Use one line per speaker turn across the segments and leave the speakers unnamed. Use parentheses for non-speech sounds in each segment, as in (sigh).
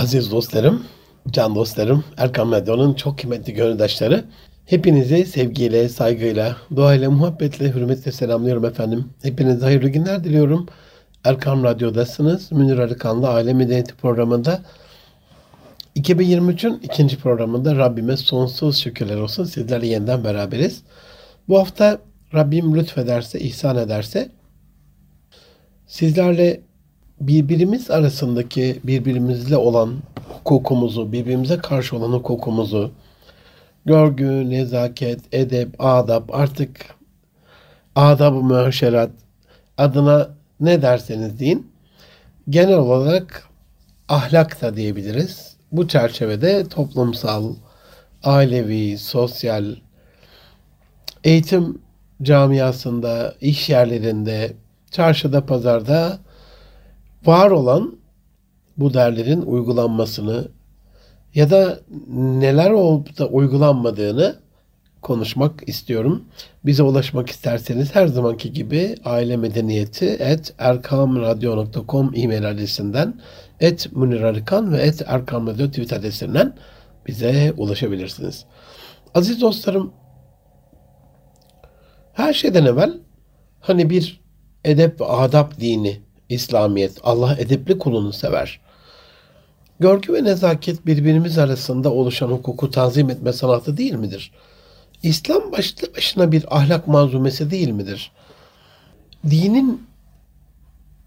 Aziz dostlarım, can dostlarım, Erkam Radyo'nun çok kıymetli gönüldaşları. Hepinizi sevgiyle, saygıyla, duayla, muhabbetle, hürmetle selamlıyorum efendim. Hepinize hayırlı günler diliyorum. Erkam Radyo'dasınız. Münir Arıkan'la Aile Medeniyeti programında 2023'ün ikinci programında Rabbime sonsuz şükürler olsun. Sizlerle yeniden beraberiz. Bu hafta Rabbim lütfederse, ihsan ederse sizlerle birbirimiz arasındaki birbirimizle olan hukukumuzu, birbirimize karşı olan hukukumuzu, görgü, nezaket, edep, adab artık adab-ı mühaşerat adına ne derseniz deyin. Genel olarak ahlak da diyebiliriz. Bu çerçevede toplumsal, ailevi, sosyal, eğitim camiasında, iş yerlerinde, çarşıda, pazarda var olan bu değerlerin uygulanmasını ya da neler olup da uygulanmadığını konuşmak istiyorum. Bize ulaşmak isterseniz her zamanki gibi aile medeniyeti et erkamradyo.com e-mail adresinden et Münir Arıkan ve et Erkam Radyo Twitter adresinden bize ulaşabilirsiniz. Aziz dostlarım her şeyden evvel hani bir edep ve adap dini İslamiyet Allah edepli kulunu sever. Görgü ve nezaket birbirimiz arasında oluşan hukuku tanzim etme sanatı değil midir? İslam başlı başına bir ahlak manzumesi değil midir? Dinin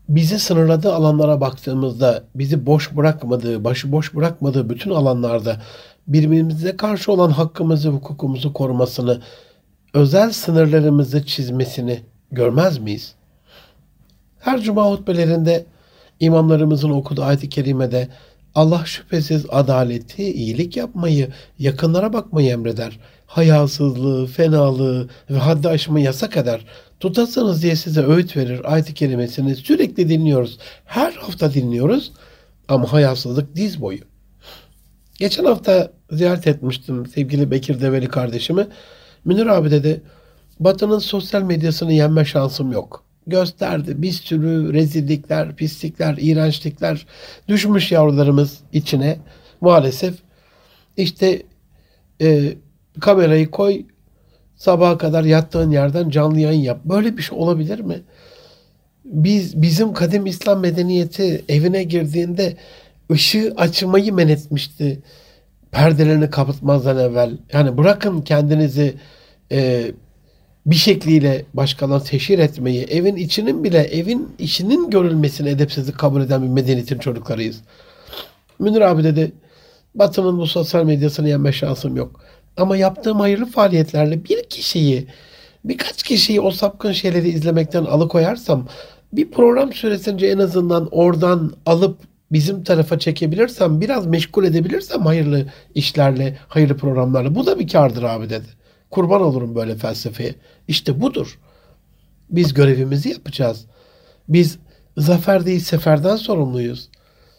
bizi sınırladığı alanlara baktığımızda bizi boş bırakmadığı, başı boş bırakmadığı bütün alanlarda birbirimize karşı olan hakkımızı, hukukumuzu korumasını, özel sınırlarımızı çizmesini görmez miyiz? Her cuma hutbelerinde imamlarımızın okuduğu ayet-i kerimede Allah şüphesiz adaleti, iyilik yapmayı, yakınlara bakmayı emreder. Hayasızlığı, fenalığı ve haddi aşmayı yasak eder. Tutasınız diye size öğüt verir. Ayet-i kerimesini sürekli dinliyoruz. Her hafta dinliyoruz. Ama hayasızlık diz boyu. Geçen hafta ziyaret etmiştim sevgili Bekir Develi kardeşimi. Münir abi dedi, Batı'nın sosyal medyasını yenme şansım yok gösterdi. Bir sürü rezillikler, pislikler, iğrençlikler düşmüş yavrularımız içine. Maalesef işte e, kamerayı koy sabaha kadar yattığın yerden canlı yayın yap. Böyle bir şey olabilir mi? Biz bizim kadim İslam medeniyeti evine girdiğinde ışığı açmayı men etmişti. Perdelerini kapatmazdan evvel. Yani bırakın kendinizi e, bir şekliyle başkalarına teşhir etmeyi, evin içinin bile evin işinin görülmesini edepsizlik kabul eden bir medeniyetin çocuklarıyız. Münir abi dedi, Batı'nın bu sosyal medyasını yenme şansım yok. Ama yaptığım hayırlı faaliyetlerle bir kişiyi, birkaç kişiyi o sapkın şeyleri izlemekten alıkoyarsam, bir program süresince en azından oradan alıp bizim tarafa çekebilirsem, biraz meşgul edebilirsem hayırlı işlerle, hayırlı programlarla bu da bir kardır abi dedi. Kurban olurum böyle felsefeye. İşte budur. Biz görevimizi yapacağız. Biz zafer değil seferden sorumluyuz.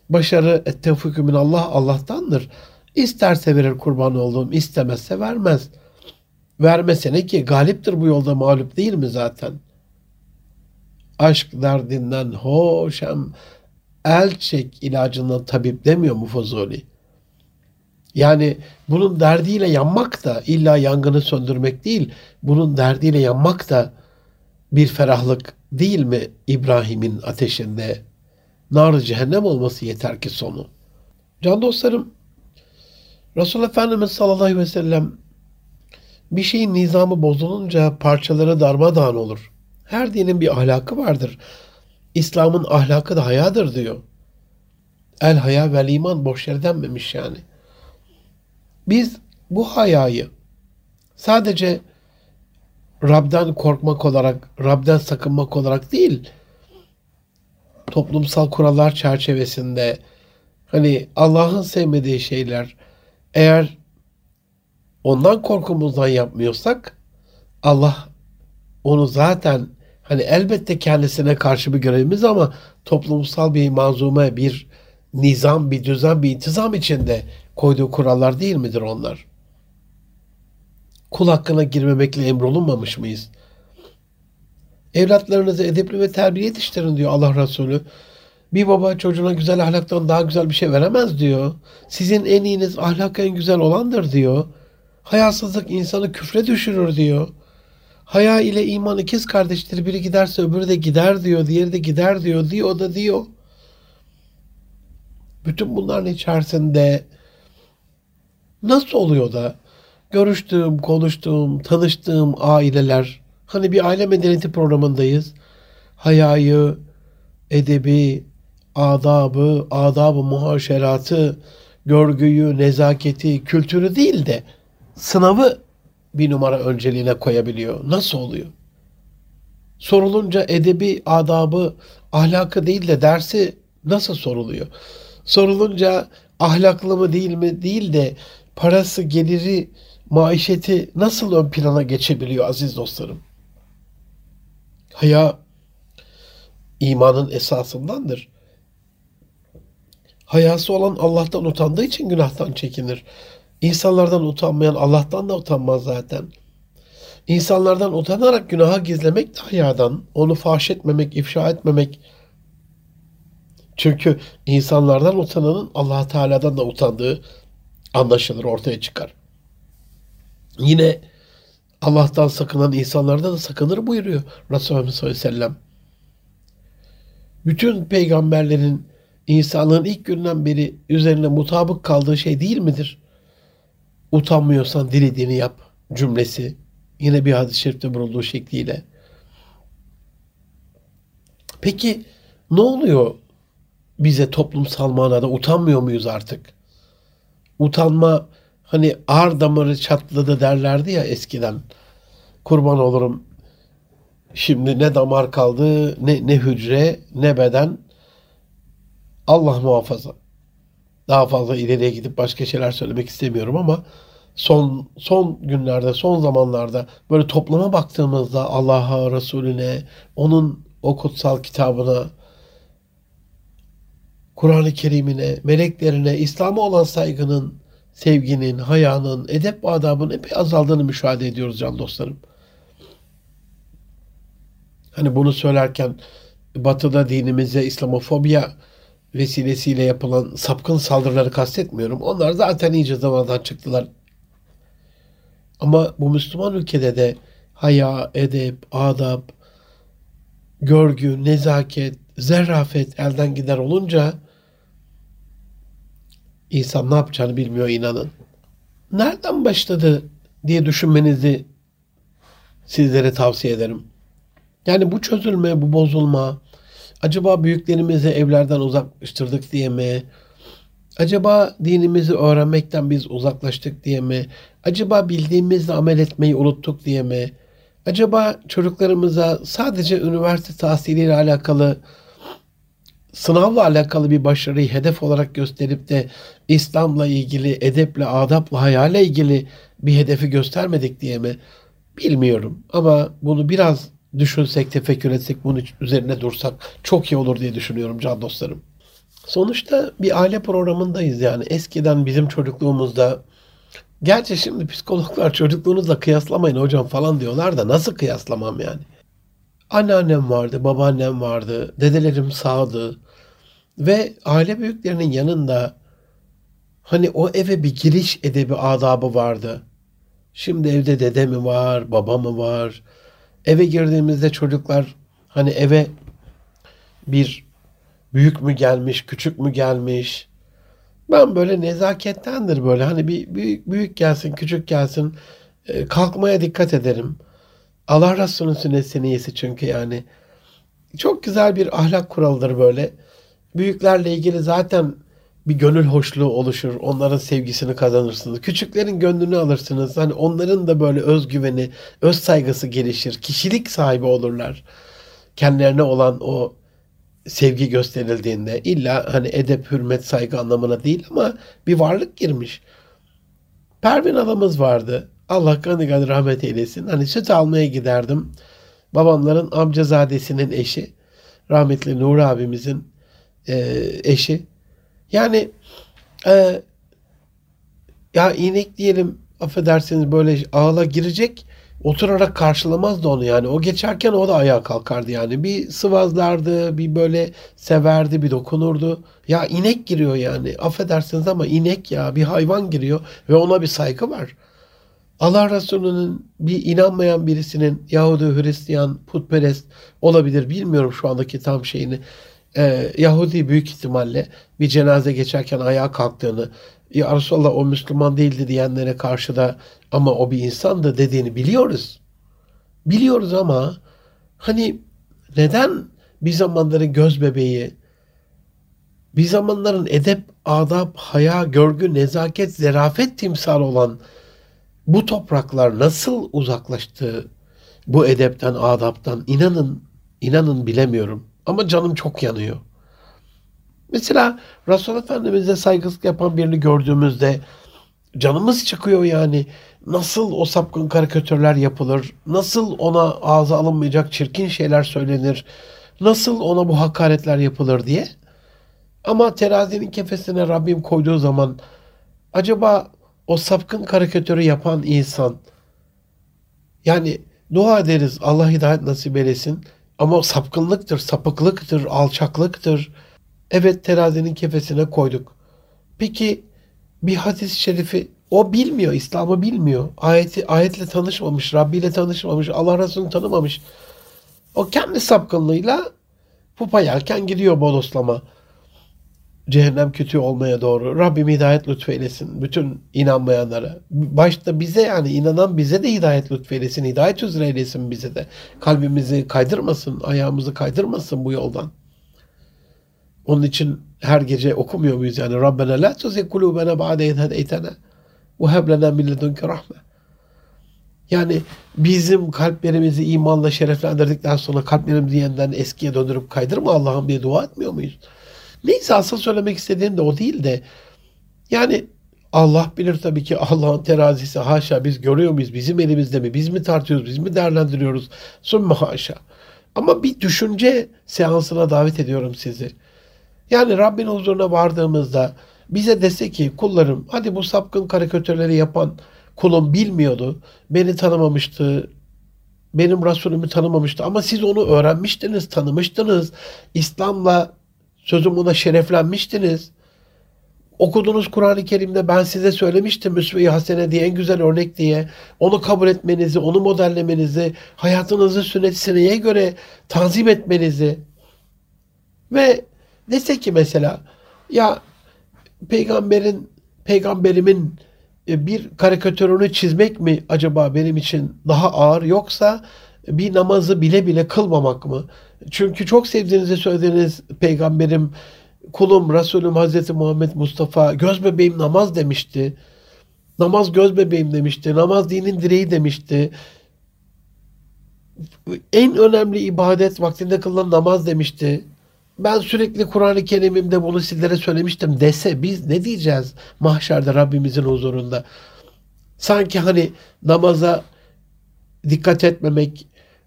Başarı ettevfikü Allah Allah'tandır. İsterse verir kurban olduğum, istemezse vermez. Vermesene ki galiptir bu yolda mağlup değil mi zaten? Aşk derdinden hoş hem el çek ilacından tabip demiyor mu Fuzuli? Yani bunun derdiyle yanmak da illa yangını söndürmek değil, bunun derdiyle yanmak da bir ferahlık değil mi İbrahim'in ateşinde? Nar cehennem olması yeter ki sonu. Can dostlarım, Resul Efendimiz sallallahu aleyhi ve sellem bir şeyin nizamı bozulunca parçaları darmadağın olur. Her dinin bir ahlakı vardır. İslam'ın ahlakı da hayadır diyor. El haya vel iman boş yere denmemiş yani. Biz bu hayayı sadece Rab'den korkmak olarak, Rab'den sakınmak olarak değil, toplumsal kurallar çerçevesinde hani Allah'ın sevmediği şeyler eğer ondan korkumuzdan yapmıyorsak Allah onu zaten hani elbette kendisine karşı bir görevimiz ama toplumsal bir manzume, bir nizam, bir düzen, bir intizam içinde koyduğu kurallar değil midir onlar? Kul hakkına girmemekle emrolunmamış mıyız? Evlatlarınızı edepli ve terbiye yetiştirin diyor Allah Resulü. Bir baba çocuğuna güzel ahlaktan daha güzel bir şey veremez diyor. Sizin en iyiniz ahlak en güzel olandır diyor. Hayasızlık insanı küfre düşürür diyor. Haya ile iman ikiz kardeştir. Biri giderse öbürü de gider diyor. Diğeri de gider diyor. Diyor da diyor. Bütün bunların içerisinde nasıl oluyor da görüştüğüm, konuştuğum, tanıştığım aileler hani bir aile medeniyeti programındayız. Hayayı, edebi, adabı, adabı muhaşeratı, görgüyü, nezaketi, kültürü değil de sınavı bir numara önceliğine koyabiliyor. Nasıl oluyor? Sorulunca edebi, adabı, ahlakı değil de dersi nasıl soruluyor? Sorulunca ahlaklı mı değil mi değil de parası, geliri, maişeti nasıl ön plana geçebiliyor aziz dostlarım? Haya imanın esasındandır. Hayası olan Allah'tan utandığı için günahtan çekinir. İnsanlardan utanmayan Allah'tan da utanmaz zaten. İnsanlardan utanarak günaha gizlemek de hayadan, onu fahş etmemek, ifşa etmemek. Çünkü insanlardan utananın allah Teala'dan da utandığı anlaşılır, ortaya çıkar. Yine Allah'tan sakınan insanlardan da sakınır buyuruyor Resulullah sallallahu aleyhi ve sellem. Bütün peygamberlerin insanlığın ilk günden beri üzerine mutabık kaldığı şey değil midir? Utanmıyorsan dilediğini yap cümlesi. Yine bir hadis-i şerifte bulunduğu şekliyle. Peki ne oluyor bize toplumsal manada utanmıyor muyuz artık? Utanma hani ağır damarı çatladı derlerdi ya eskiden. Kurban olurum. Şimdi ne damar kaldı, ne, ne hücre, ne beden. Allah muhafaza. Daha fazla ileriye gidip başka şeyler söylemek istemiyorum ama son son günlerde, son zamanlarda böyle topluma baktığımızda Allah'a, Resulüne, onun o kutsal kitabına, Kur'an-ı Kerim'ine, meleklerine, İslam'a olan saygının, sevginin, hayanın, edep ve adabın epey azaldığını müşahede ediyoruz can dostlarım. Hani bunu söylerken batıda dinimize İslamofobiya vesilesiyle yapılan sapkın saldırıları kastetmiyorum. Onlar zaten iyice zamandan çıktılar. Ama bu Müslüman ülkede de haya, edep, adab, görgü, nezaket, zerrafet elden gider olunca insan ne yapacağını bilmiyor inanın. Nereden başladı diye düşünmenizi sizlere tavsiye ederim. Yani bu çözülme, bu bozulma, acaba büyüklerimizi evlerden uzaklaştırdık diye mi? Acaba dinimizi öğrenmekten biz uzaklaştık diye mi? Acaba bildiğimizle amel etmeyi unuttuk diye mi? Acaba çocuklarımıza sadece üniversite tahsiliyle alakalı sınavla alakalı bir başarıyı hedef olarak gösterip de İslam'la ilgili, edeple, adapla, hayale ilgili bir hedefi göstermedik diye mi? Bilmiyorum. Ama bunu biraz düşünsek, tefekkür etsek, bunun üzerine dursak çok iyi olur diye düşünüyorum can dostlarım. Sonuçta bir aile programındayız yani. Eskiden bizim çocukluğumuzda Gerçi şimdi psikologlar çocukluğunuzla kıyaslamayın hocam falan diyorlar da nasıl kıyaslamam yani? Anneannem vardı, babaannem vardı, dedelerim sağdı. Ve aile büyüklerinin yanında hani o eve bir giriş edebi adabı vardı. Şimdi evde dede mi var, baba mı var? Eve girdiğimizde çocuklar hani eve bir büyük mü gelmiş, küçük mü gelmiş? Ben böyle nezakettendir böyle hani bir büyük, büyük gelsin, küçük gelsin e, kalkmaya dikkat ederim. Allah Resulü'nün sünneti niyesi çünkü yani. Çok güzel bir ahlak kuralıdır böyle. Büyüklerle ilgili zaten bir gönül hoşluğu oluşur. Onların sevgisini kazanırsınız. Küçüklerin gönlünü alırsınız. Hani onların da böyle özgüveni, öz saygısı gelişir. Kişilik sahibi olurlar. Kendilerine olan o sevgi gösterildiğinde illa hani edep, hürmet, saygı anlamına değil ama bir varlık girmiş. Pervin adamız vardı. Allah kanı kanı rahmet eylesin. Hani süt almaya giderdim. Babamların amcazadesinin eşi. Rahmetli Nur abimizin e, eşi. Yani e, ya inek diyelim affedersiniz böyle ağla girecek. oturarak karşılamazdı onu yani. O geçerken o da ayağa kalkardı yani. Bir sıvazlardı, bir böyle severdi, bir dokunurdu. Ya inek giriyor yani. Affedersiniz ama inek ya bir hayvan giriyor ve ona bir saygı var. Allah Resulü'nün bir inanmayan birisinin Yahudi, Hristiyan, putperest olabilir bilmiyorum şu andaki tam şeyini. Ee, Yahudi büyük ihtimalle bir cenaze geçerken ayağa kalktığını, ya Resulallah o Müslüman değildi diyenlere karşı da ama o bir insandı dediğini biliyoruz. Biliyoruz ama hani neden bir zamanların göz bebeği, bir zamanların edep, adab, haya, görgü, nezaket, zerafet timsal olan bu topraklar nasıl uzaklaştı bu edepten, adaptan? İnanın, inanın bilemiyorum. Ama canım çok yanıyor. Mesela Resulullah Efendimiz'e saygısızlık yapan birini gördüğümüzde canımız çıkıyor yani. Nasıl o sapkın karikatürler yapılır? Nasıl ona ağza alınmayacak çirkin şeyler söylenir? Nasıl ona bu hakaretler yapılır diye. Ama terazinin kefesine Rabbim koyduğu zaman acaba o sapkın karikatürü yapan insan yani dua ederiz Allah hidayet nasip eylesin ama sapkınlıktır, sapıklıktır, alçaklıktır. Evet terazinin kefesine koyduk. Peki bir hadis-i şerifi o bilmiyor, İslam'ı bilmiyor. Ayeti, ayetle tanışmamış, Rabbi ile tanışmamış, Allah Resulü'nü tanımamış. O kendi sapkınlığıyla pupa yelken gidiyor bodoslama cehennem kötü olmaya doğru. Rabbim hidayet lütfeylesin bütün inanmayanlara. Başta bize yani inanan bize de hidayet lütfeylesin. Hidayet üzere eylesin bize de. Kalbimizi kaydırmasın, ayağımızı kaydırmasın bu yoldan. Onun için her gece okumuyor muyuz yani Rabbena la tuzigh kulubena ba'de idh hedeytena ve heb lena rahme. Yani bizim kalplerimizi imanla şereflendirdikten sonra kalplerimizi yeniden eskiye döndürüp kaydırma Allah'ım diye dua etmiyor muyuz? Neyse asıl söylemek istediğim de o değil de yani Allah bilir tabii ki Allah'ın terazisi haşa biz görüyor muyuz? Bizim elimizde mi? Biz mi tartıyoruz? Biz mi değerlendiriyoruz? Sümme haşa. Ama bir düşünce seansına davet ediyorum sizi. Yani Rabbin huzuruna vardığımızda bize dese ki kullarım hadi bu sapkın karikatürleri yapan kulum bilmiyordu. Beni tanımamıştı. Benim Resulümü tanımamıştı. Ama siz onu öğrenmiştiniz, tanımıştınız. İslam'la Sözüm ona şereflenmiştiniz. Okuduğunuz Kur'an-ı Kerim'de ben size söylemiştim Müsve-i Hasene diye en güzel örnek diye. Onu kabul etmenizi, onu modellemenizi, hayatınızı sünnet seneye göre tanzim etmenizi. Ve dese ki mesela ya peygamberin peygamberimin e, bir karikatürünü çizmek mi acaba benim için daha ağır yoksa bir namazı bile bile kılmamak mı? Çünkü çok sevdiğinizi söylediğiniz peygamberim, kulum, Resulüm Hazreti Muhammed Mustafa göz bebeğim namaz demişti. Namaz göz bebeğim demişti. Namaz dinin direği demişti. En önemli ibadet vaktinde kılınan namaz demişti. Ben sürekli Kur'an-ı Kerim'imde bunu sizlere söylemiştim dese biz ne diyeceğiz mahşerde Rabbimizin huzurunda? Sanki hani namaza dikkat etmemek,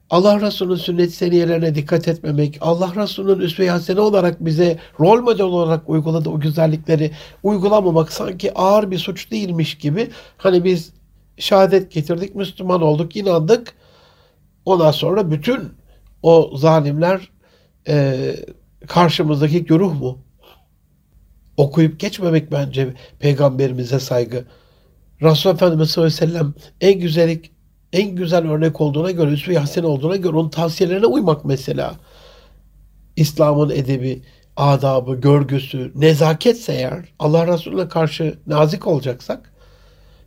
Allah Resulü'nün sünnet seniyelerine dikkat etmemek, Allah Resulü'nün üsve-i hasene olarak bize rol model olarak uyguladığı o güzellikleri uygulamamak sanki ağır bir suç değilmiş gibi hani biz şehadet getirdik, Müslüman olduk, inandık. Ondan sonra bütün o zalimler e, karşımızdaki güruh mu? Okuyup geçmemek bence peygamberimize saygı. Resulullah Efendimiz sallallahu aleyhi ve sellem en güzellik en güzel örnek olduğuna göre, üsve hasen olduğuna göre onun tavsiyelerine uymak mesela. İslam'ın edebi, adabı, görgüsü, nezaketse eğer Allah Resulüne karşı nazik olacaksak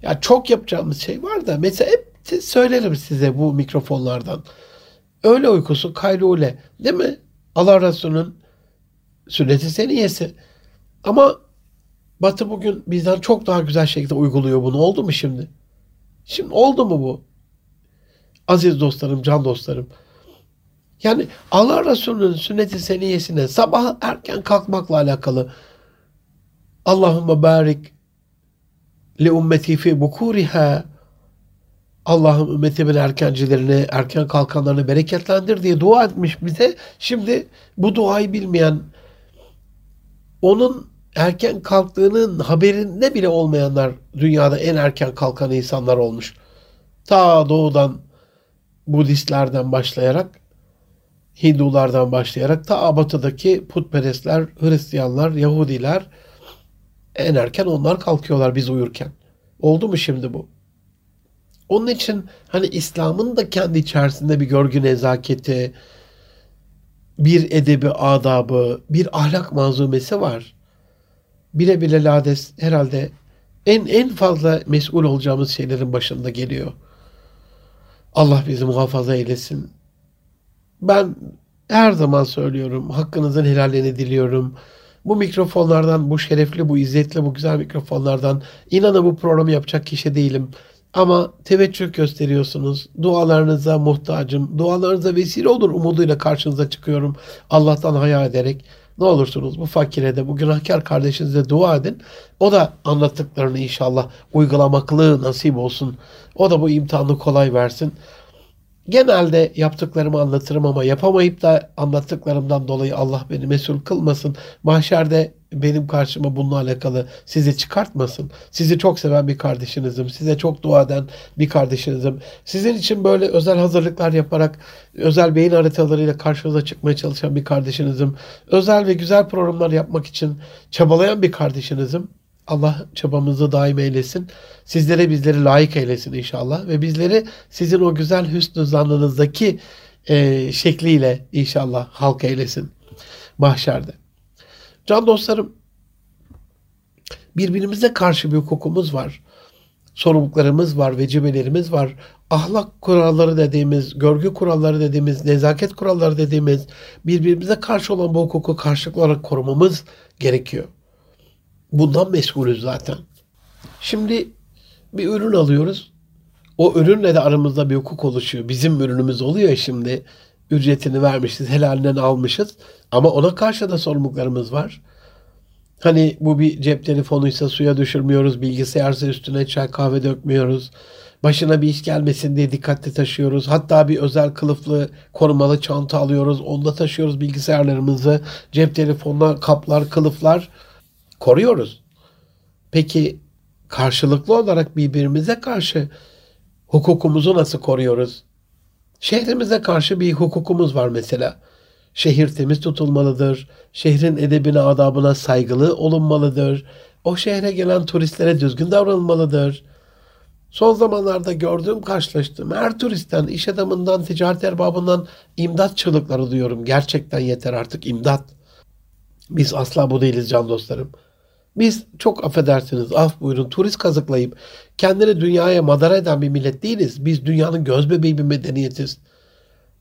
ya çok yapacağımız şey var da mesela hep söylerim size bu mikrofonlardan. Öyle uykusu kaylule değil mi? Allah Resulü'nün sünneti seniyesi. Ama Batı bugün bizden çok daha güzel şekilde uyguluyor bunu. Oldu mu şimdi? Şimdi oldu mu bu? Aziz dostlarım, can dostlarım. Yani Allah Resulü'nün sünnet-i seniyesine sabah erken kalkmakla alakalı Allahümme barik li ümmeti fi bukuriha Allah'ım ümmetimin erkencilerini, erken kalkanlarını bereketlendir diye dua etmiş bize. Şimdi bu duayı bilmeyen, onun erken kalktığının haberinde bile olmayanlar dünyada en erken kalkan insanlar olmuş. Ta doğudan Budistlerden başlayarak Hindulardan başlayarak ta batıdaki putperestler, Hristiyanlar, Yahudiler en erken onlar kalkıyorlar biz uyurken. Oldu mu şimdi bu? Onun için hani İslam'ın da kendi içerisinde bir görgü nezaketi, bir edebi adabı, bir ahlak manzumesi var. Bile bile lades herhalde en en fazla mesul olacağımız şeylerin başında geliyor. Allah bizi muhafaza eylesin. Ben her zaman söylüyorum, hakkınızın helalini diliyorum. Bu mikrofonlardan, bu şerefli, bu izzetli, bu güzel mikrofonlardan inanın bu programı yapacak kişi değilim. Ama teveccüh gösteriyorsunuz. Dualarınıza muhtacım. Dualarınıza vesile olur umuduyla karşınıza çıkıyorum. Allah'tan haya ederek. Ne olursunuz bu fakire de bu günahkar kardeşinize dua edin. O da anlattıklarını inşallah uygulamaklığı nasip olsun. O da bu imtihanı kolay versin. Genelde yaptıklarımı anlatırım ama yapamayıp da anlattıklarımdan dolayı Allah beni mesul kılmasın. Mahşerde benim karşıma bununla alakalı sizi çıkartmasın. Sizi çok seven bir kardeşinizim. Size çok dua eden bir kardeşinizim. Sizin için böyle özel hazırlıklar yaparak özel beyin haritalarıyla karşınıza çıkmaya çalışan bir kardeşinizim. Özel ve güzel programlar yapmak için çabalayan bir kardeşinizim. Allah çabamızı daim eylesin. Sizlere bizleri layık eylesin inşallah. Ve bizleri sizin o güzel hüsnü zannınızdaki e, şekliyle inşallah halk eylesin mahşerde. Can dostlarım birbirimize karşı bir hukukumuz var. Sorumluluklarımız var, vecibelerimiz var. Ahlak kuralları dediğimiz, görgü kuralları dediğimiz, nezaket kuralları dediğimiz birbirimize karşı olan bu hukuku karşılıklı olarak korumamız gerekiyor. Bundan mesulüz zaten. Şimdi bir ürün alıyoruz. O ürünle de aramızda bir hukuk oluşuyor. Bizim ürünümüz oluyor şimdi. Ücretini vermişiz, helalinden almışız. Ama ona karşı da sorumluluklarımız var. Hani bu bir cep telefonuysa suya düşürmüyoruz, bilgisayarsa üstüne çay kahve dökmüyoruz. Başına bir iş gelmesin diye dikkatli taşıyoruz. Hatta bir özel kılıflı korumalı çanta alıyoruz. Onda taşıyoruz bilgisayarlarımızı, cep telefonlar, kaplar, kılıflar koruyoruz. Peki karşılıklı olarak birbirimize karşı hukukumuzu nasıl koruyoruz? Şehrimize karşı bir hukukumuz var mesela. Şehir temiz tutulmalıdır. Şehrin edebine, adabına saygılı olunmalıdır. O şehre gelen turistlere düzgün davranılmalıdır. Son zamanlarda gördüğüm, karşılaştığım her turistten, iş adamından, ticaret erbabından imdat çığlıkları duyuyorum. Gerçekten yeter artık imdat. Biz asla bu değiliz can dostlarım. Biz çok affedersiniz af buyurun turist kazıklayıp kendini dünyaya madara eden bir millet değiliz. Biz dünyanın göz bebeği bir medeniyetiz.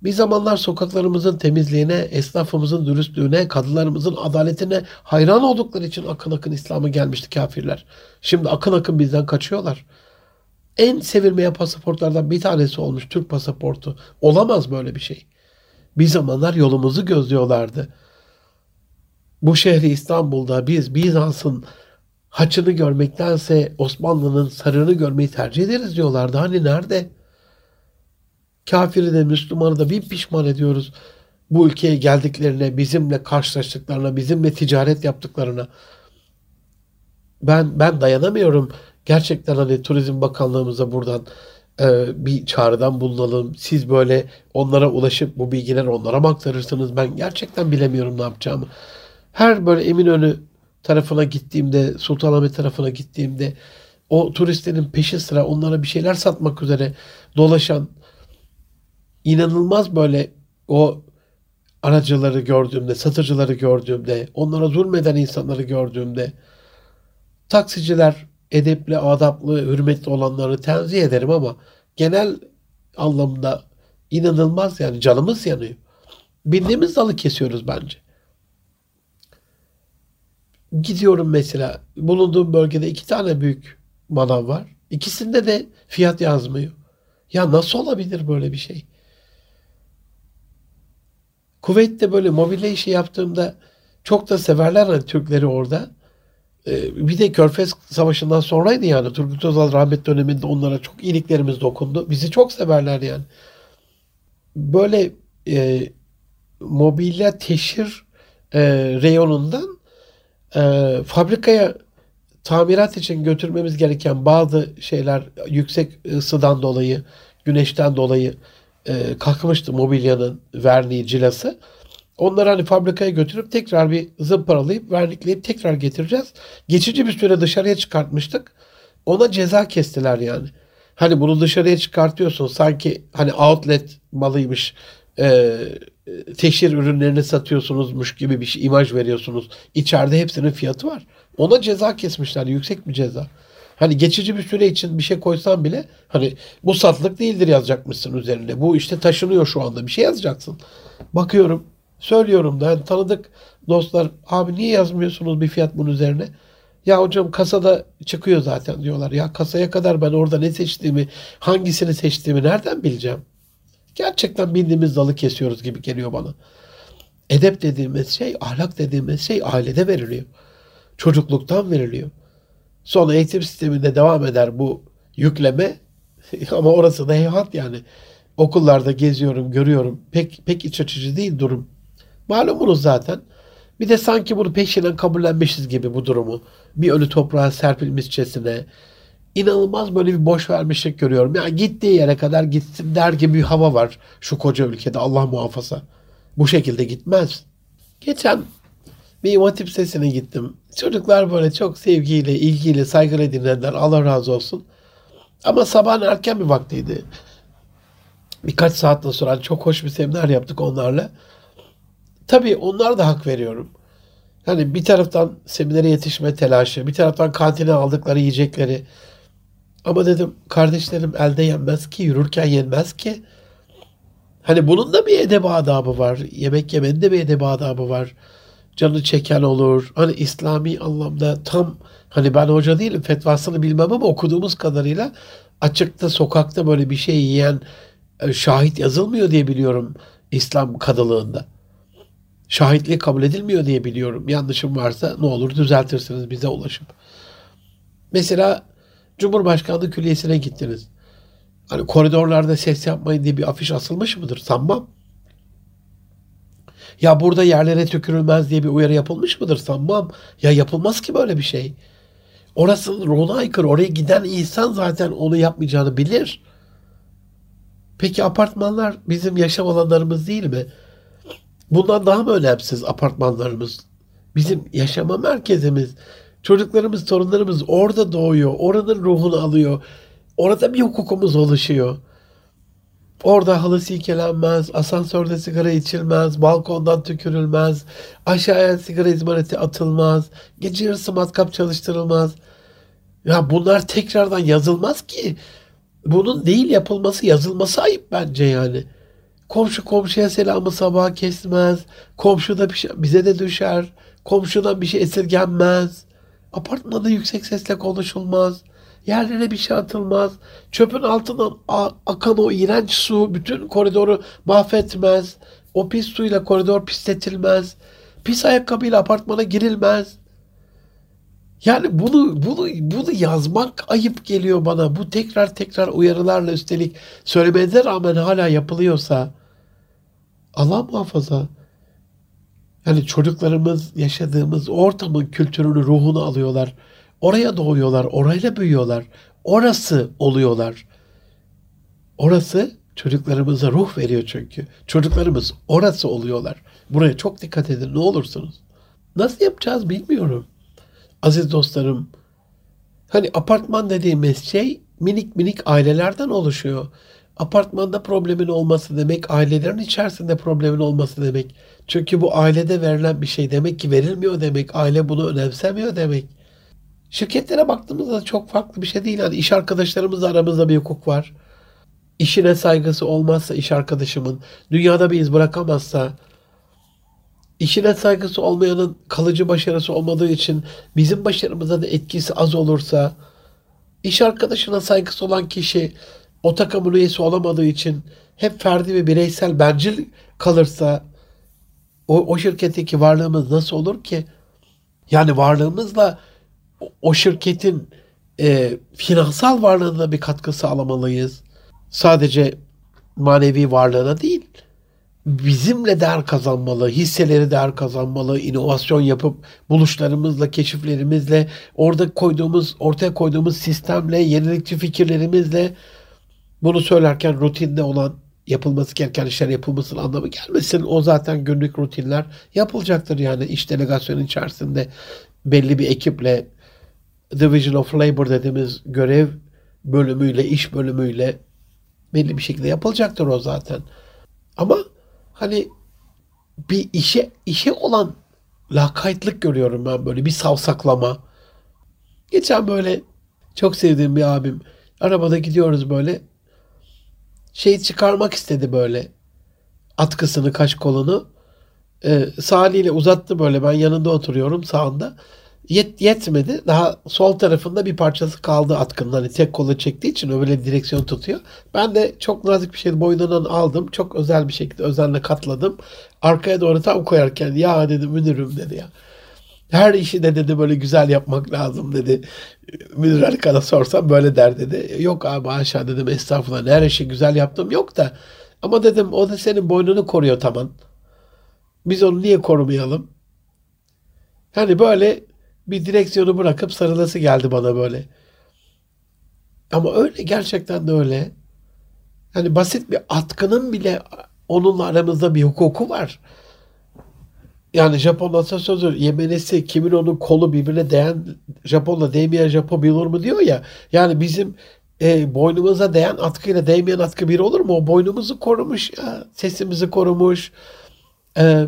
Bir zamanlar sokaklarımızın temizliğine, esnafımızın dürüstlüğüne, kadınlarımızın adaletine hayran oldukları için akın akın İslam'a gelmişti kafirler. Şimdi akın akın bizden kaçıyorlar. En sevilmeyen pasaportlardan bir tanesi olmuş Türk pasaportu. Olamaz böyle bir şey. Bir zamanlar yolumuzu gözlüyorlardı bu şehri İstanbul'da biz Bizans'ın haçını görmektense Osmanlı'nın sarığını görmeyi tercih ederiz diyorlardı. Hani nerede? Kafiri de Müslümanı da bir pişman ediyoruz. Bu ülkeye geldiklerine, bizimle karşılaştıklarına, bizimle ticaret yaptıklarına. Ben ben dayanamıyorum. Gerçekten hani Turizm Bakanlığımıza buradan e, bir çağrıdan bulunalım. Siz böyle onlara ulaşıp bu bilgileri onlara mı aktarırsınız? Ben gerçekten bilemiyorum ne yapacağımı. Her böyle Eminönü tarafına gittiğimde, Sultanahmet tarafına gittiğimde o turistlerin peşi sıra onlara bir şeyler satmak üzere dolaşan inanılmaz böyle o aracıları gördüğümde, satıcıları gördüğümde, onlara zulmeden insanları gördüğümde taksiciler edepli, adaplı, hürmetli olanları tenzih ederim ama genel anlamda inanılmaz yani canımız yanıyor. Bindiğimiz dalı kesiyoruz bence. Gidiyorum mesela bulunduğum bölgede iki tane büyük manav var. İkisinde de fiyat yazmıyor. Ya nasıl olabilir böyle bir şey? Kuveyt'te böyle mobilya işi yaptığımda çok da severler hani Türkleri orada. Ee, bir de Körfez Savaşı'ndan sonraydı yani. Turgut Özal rahmet döneminde onlara çok iyiliklerimiz dokundu. Bizi çok severler yani. Böyle e, mobilya teşhir e, reyonundan e, fabrikaya tamirat için götürmemiz gereken bazı şeyler yüksek ısıdan dolayı, güneşten dolayı e, kalkmıştı mobilyanın verniği cilası. Onları hani fabrikaya götürüp tekrar bir zımparalayıp vernikleyip tekrar getireceğiz. Geçici bir süre dışarıya çıkartmıştık. Ona ceza kestiler yani. Hani bunu dışarıya çıkartıyorsun sanki hani outlet malıymış e, teşhir ürünlerini satıyorsunuzmuş gibi bir şey, imaj veriyorsunuz. İçeride hepsinin fiyatı var. Ona ceza kesmişler yüksek bir ceza. Hani geçici bir süre için bir şey koysan bile hani bu satılık değildir yazacakmışsın üzerinde. Bu işte taşınıyor şu anda bir şey yazacaksın. Bakıyorum söylüyorum da yani tanıdık dostlar abi niye yazmıyorsunuz bir fiyat bunun üzerine? Ya hocam kasada çıkıyor zaten diyorlar. Ya kasaya kadar ben orada ne seçtiğimi, hangisini seçtiğimi nereden bileceğim? Gerçekten bildiğimiz dalı kesiyoruz gibi geliyor bana. Edep dediğimiz şey, ahlak dediğimiz şey ailede veriliyor. Çocukluktan veriliyor. Sonra eğitim sisteminde devam eder bu yükleme. (laughs) Ama orası da heyhat yani. Okullarda geziyorum, görüyorum. Pek pek iç açıcı değil durum. Malumunuz zaten. Bir de sanki bunu peşinden kabullenmişiz gibi bu durumu. Bir ölü toprağa serpilmişçesine. İnanılmaz böyle bir boş vermişlik görüyorum. Ya gittiği yere kadar gitsin der gibi bir hava var şu koca ülkede Allah muhafaza. Bu şekilde gitmez. Geçen bir imam hatip sesine gittim. Çocuklar böyle çok sevgiyle, ilgiyle, saygıyla dinlediler. Allah razı olsun. Ama sabahın erken bir vaktiydi. Birkaç saatten sonra çok hoş bir seminer yaptık onlarla. Tabii onlar da hak veriyorum. Hani bir taraftan seminere yetişme telaşı, bir taraftan kantine aldıkları yiyecekleri. Ama dedim kardeşlerim elde yenmez ki, yürürken yenmez ki. Hani bunun da bir edeb adabı var. Yemek yemenin de bir edeb adabı var. Canı çeken olur. Hani İslami anlamda tam hani ben hoca değilim fetvasını bilmem ama okuduğumuz kadarıyla açıkta sokakta böyle bir şey yiyen e, şahit yazılmıyor diye biliyorum İslam kadılığında şahitliği kabul edilmiyor diye biliyorum. Yanlışım varsa ne olur düzeltirsiniz bize ulaşıp. Mesela Cumhurbaşkanlığı Külliyesi'ne gittiniz. Hani koridorlarda ses yapmayın diye bir afiş asılmış mıdır? Sanmam. Ya burada yerlere tükürülmez diye bir uyarı yapılmış mıdır? Sanmam. Ya yapılmaz ki böyle bir şey. Orası ruhuna aykırı. Oraya giden insan zaten onu yapmayacağını bilir. Peki apartmanlar bizim yaşam alanlarımız değil mi? Bundan daha mı önemsiz apartmanlarımız? Bizim yaşama merkezimiz. Çocuklarımız, torunlarımız orada doğuyor. Oranın ruhunu alıyor. Orada bir hukukumuz oluşuyor. Orada halı silkelenmez, asansörde sigara içilmez, balkondan tükürülmez, aşağıya sigara izmariti atılmaz, gece yarısı matkap çalıştırılmaz. Ya bunlar tekrardan yazılmaz ki. Bunun değil yapılması, yazılması ayıp bence yani. Komşu komşuya selamı sabah kesmez. Komşu da bir şey, bize de düşer. Komşudan bir şey esirgenmez. Apartmanda yüksek sesle konuşulmaz. Yerlere bir şey atılmaz. Çöpün altından akan o iğrenç su bütün koridoru mahvetmez. O pis suyla koridor pisletilmez. Pis ayakkabıyla apartmana girilmez. Yani bunu bunu bunu yazmak ayıp geliyor bana. Bu tekrar tekrar uyarılarla üstelik söylemenize rağmen hala yapılıyorsa Allah muhafaza. Yani çocuklarımız yaşadığımız ortamın kültürünü, ruhunu alıyorlar. Oraya doğuyorlar, orayla büyüyorlar. Orası oluyorlar. Orası çocuklarımıza ruh veriyor çünkü. Çocuklarımız orası oluyorlar. Buraya çok dikkat edin ne olursunuz. Nasıl yapacağız bilmiyorum. Aziz dostlarım, hani apartman dediğimiz şey minik minik ailelerden oluşuyor. Apartmanda problemin olması demek, ailelerin içerisinde problemin olması demek. Çünkü bu ailede verilen bir şey demek ki verilmiyor demek. Aile bunu önemsemiyor demek. Şirketlere baktığımızda çok farklı bir şey değil. Yani iş arkadaşlarımızla aramızda bir hukuk var. İşine saygısı olmazsa iş arkadaşımın, dünyada bir iz bırakamazsa, işine saygısı olmayanın kalıcı başarısı olmadığı için bizim başarımıza da etkisi az olursa, iş arkadaşına saygısı olan kişi o takımın üyesi olamadığı için hep ferdi ve bireysel bencil kalırsa o, o şirketteki varlığımız nasıl olur ki? Yani varlığımızla o, şirketin e, finansal varlığına bir katkı sağlamalıyız. Sadece manevi varlığına değil. Bizimle değer kazanmalı, hisseleri değer kazanmalı, inovasyon yapıp buluşlarımızla, keşiflerimizle, orada koyduğumuz, ortaya koyduğumuz sistemle, yenilikçi fikirlerimizle bunu söylerken rutinde olan yapılması gereken işler yapılmasının anlamı gelmesin. O zaten günlük rutinler yapılacaktır yani iş delegasyonu içerisinde belli bir ekiple Division of Labor dediğimiz görev bölümüyle, iş bölümüyle belli bir şekilde yapılacaktır o zaten. Ama hani bir işe işe olan lakaytlık görüyorum ben böyle bir savsaklama. Geçen böyle çok sevdiğim bir abim arabada gidiyoruz böyle şey çıkarmak istedi böyle atkısını kaş kolunu. Ee, sağ uzattı böyle ben yanında oturuyorum sağında. Yet, yetmedi. Daha sol tarafında bir parçası kaldı atkının. Hani tek kola çektiği için öyle direksiyon tutuyor. Ben de çok nazik bir şey boynundan aldım. Çok özel bir şekilde özenle katladım. Arkaya doğru tam koyarken ya dedi Münir'im dedi ya. Her işi de dedi böyle güzel yapmak lazım dedi. Münir Arkan'a sorsam böyle der dedi. Yok abi aşağı dedim estağfurullah her işi güzel yaptım yok da. Ama dedim o da senin boynunu koruyor tamam. Biz onu niye korumayalım? Hani böyle bir direksiyonu bırakıp sarılası geldi bana böyle. Ama öyle gerçekten de öyle. Yani basit bir atkının bile onunla aramızda bir hukuku var. Yani Japon atasözü yemenesi kimin onun kolu birbirine değen Japonla değmeyen Japon bir olur mu diyor ya. Yani bizim e, boynumuza değen atkıyla değmeyen atkı bir olur mu? O boynumuzu korumuş ya. Sesimizi korumuş. E,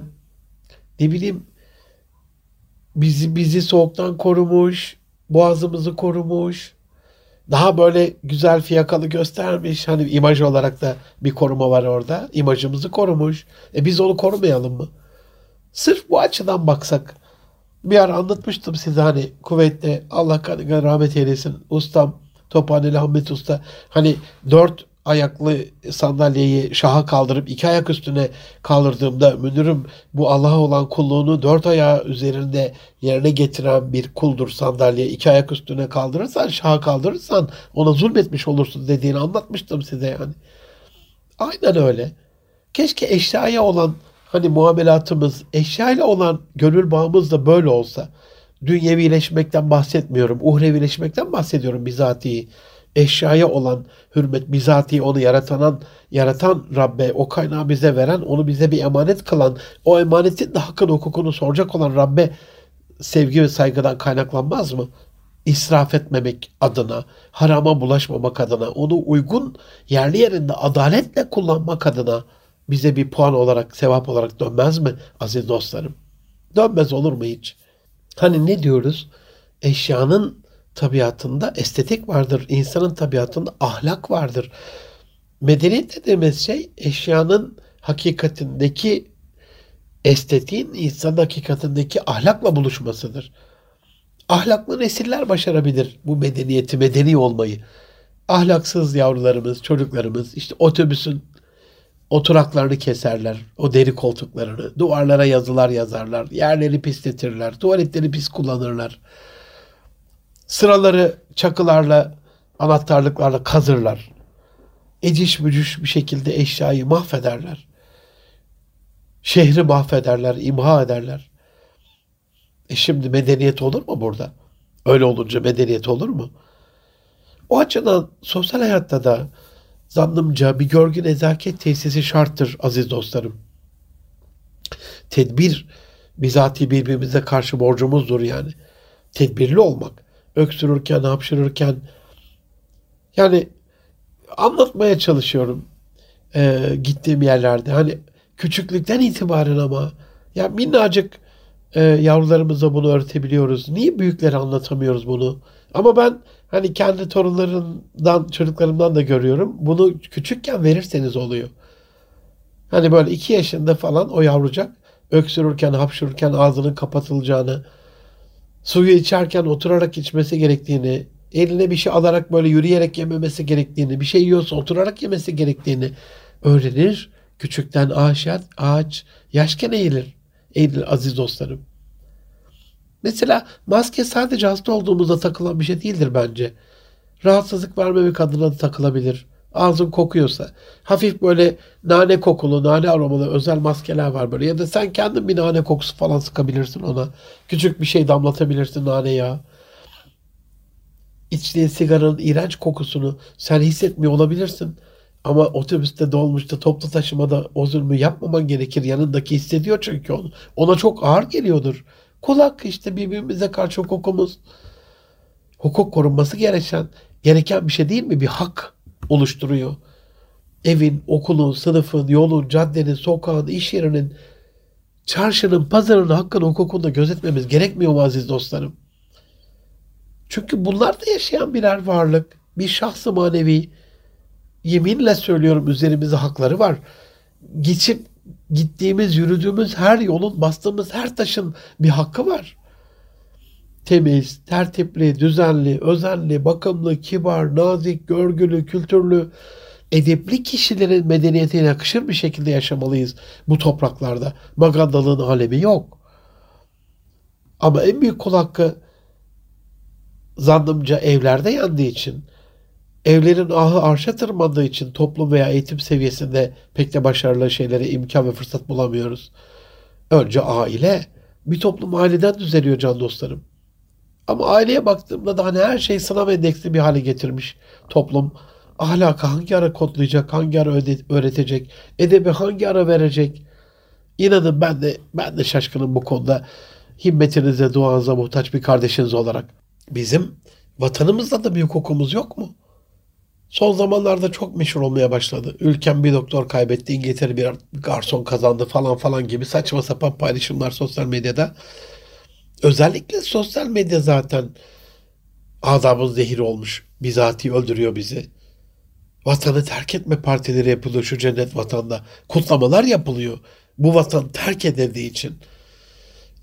ne bileyim bizi bizi soğuktan korumuş, boğazımızı korumuş. Daha böyle güzel fiyakalı göstermiş. Hani imaj olarak da bir koruma var orada. İmajımızı korumuş. E biz onu korumayalım mı? Sırf bu açıdan baksak. Bir ara anlatmıştım size hani kuvvetle Allah rahmet eylesin ustam Tophaneli Ahmet Usta hani dört ayaklı sandalyeyi şaha kaldırıp iki ayak üstüne kaldırdığımda Münir'im bu Allah'a olan kulluğunu dört ayağı üzerinde yerine getiren bir kuldur sandalye. iki ayak üstüne kaldırırsan, şaha kaldırırsan ona zulmetmiş olursun dediğini anlatmıştım size yani. Aynen öyle. Keşke eşyaya olan hani muamelatımız, eşyayla olan gönül bağımız da böyle olsa. Dünyevileşmekten bahsetmiyorum. Uhrevileşmekten bahsediyorum bizatihi eşyaya olan hürmet, bizatihi onu yaratan, yaratan Rabbe, o kaynağı bize veren, onu bize bir emanet kılan, o emanetin de hakkını, hukukunu soracak olan Rabbe sevgi ve saygıdan kaynaklanmaz mı? İsraf etmemek adına, harama bulaşmamak adına, onu uygun yerli yerinde adaletle kullanmak adına bize bir puan olarak, sevap olarak dönmez mi aziz dostlarım? Dönmez olur mu hiç? Hani ne diyoruz? Eşyanın tabiatında estetik vardır. İnsanın tabiatında ahlak vardır. Medeniyet dediğimiz şey eşyanın hakikatindeki estetiğin insanın hakikatindeki ahlakla buluşmasıdır. Ahlaklı nesiller başarabilir bu medeniyeti, medeni olmayı. Ahlaksız yavrularımız, çocuklarımız işte otobüsün oturaklarını keserler, o deri koltuklarını, duvarlara yazılar yazarlar, yerleri pisletirler, tuvaletleri pis kullanırlar. Sıraları çakılarla, anahtarlıklarla kazırlar. Eciş bücüş bir şekilde eşyayı mahvederler. Şehri mahvederler, imha ederler. E şimdi medeniyet olur mu burada? Öyle olunca medeniyet olur mu? O açıdan sosyal hayatta da zannımca bir görgü nezaket tesisi şarttır aziz dostlarım. Tedbir bizatihi birbirimize karşı borcumuzdur yani. Tedbirli olmak öksürürken, hapşırırken yani anlatmaya çalışıyorum e, gittiğim yerlerde. Hani küçüklükten itibaren ama ya minnacık e, yavrularımıza bunu öğretebiliyoruz. Niye büyüklere anlatamıyoruz bunu? Ama ben hani kendi torunlarımdan, çocuklarımdan da görüyorum. Bunu küçükken verirseniz oluyor. Hani böyle iki yaşında falan o yavrucak öksürürken, hapşırırken ağzının kapatılacağını, suyu içerken oturarak içmesi gerektiğini, eline bir şey alarak böyle yürüyerek yememesi gerektiğini, bir şey yiyorsa oturarak yemesi gerektiğini öğrenir. Küçükten ağaç, ağaç yaşken eğilir. Eğilir aziz dostlarım. Mesela maske sadece hasta olduğumuzda takılan bir şey değildir bence. Rahatsızlık vermemek adına da takılabilir ağzın kokuyorsa hafif böyle nane kokulu, nane aromalı özel maskeler var böyle. Ya da sen kendin bir nane kokusu falan sıkabilirsin ona. Küçük bir şey damlatabilirsin nane yağı. İçtiğin sigaranın iğrenç kokusunu sen hissetmiyor olabilirsin. Ama otobüste dolmuşta toplu taşımada o zulmü yapmaman gerekir. Yanındaki hissediyor çünkü onu. Ona çok ağır geliyordur. Kul hakkı işte birbirimize karşı hukukumuz. Hukuk korunması gereken, gereken bir şey değil mi? Bir hak oluşturuyor. Evin, okulun, sınıfın, yolun, caddenin, sokağın, iş yerinin, çarşının, pazarın hakkını, hukukunu da gözetmemiz gerekmiyor mu aziz dostlarım? Çünkü bunlar da yaşayan birer varlık. Bir şahsı manevi. Yeminle söylüyorum üzerimize hakları var. Geçip gittiğimiz, yürüdüğümüz her yolun, bastığımız her taşın bir hakkı var. Temiz, tertipli, düzenli, özenli, bakımlı, kibar, nazik, görgülü, kültürlü, edepli kişilerin medeniyetine yakışır bir şekilde yaşamalıyız bu topraklarda. Magandalığın alemi yok. Ama en büyük kul hakkı zannımca evlerde yandığı için, evlerin ahı arşa tırmandığı için toplum veya eğitim seviyesinde pek de başarılı şeylere imkan ve fırsat bulamıyoruz. Önce aile. Bir toplum aileden düzeliyor can dostlarım. Ama aileye baktığımda da hani her şey sınav endeksli bir hale getirmiş toplum. Ahlakı hangi ara kodlayacak, hangi ara öğretecek, edebi hangi ara verecek? İnanın ben de ben de şaşkınım bu konuda. Himmetinize, duanıza muhtaç bir kardeşiniz olarak. Bizim vatanımızda da bir hukukumuz yok mu? Son zamanlarda çok meşhur olmaya başladı. Ülkem bir doktor kaybetti, İngiltere bir garson kazandı falan falan gibi saçma sapan paylaşımlar sosyal medyada. Özellikle sosyal medya zaten adabın zehir olmuş. Bizatihi öldürüyor bizi. Vatanı terk etme partileri yapılıyor şu cennet vatanda. Kutlamalar yapılıyor. Bu vatan terk edildiği için.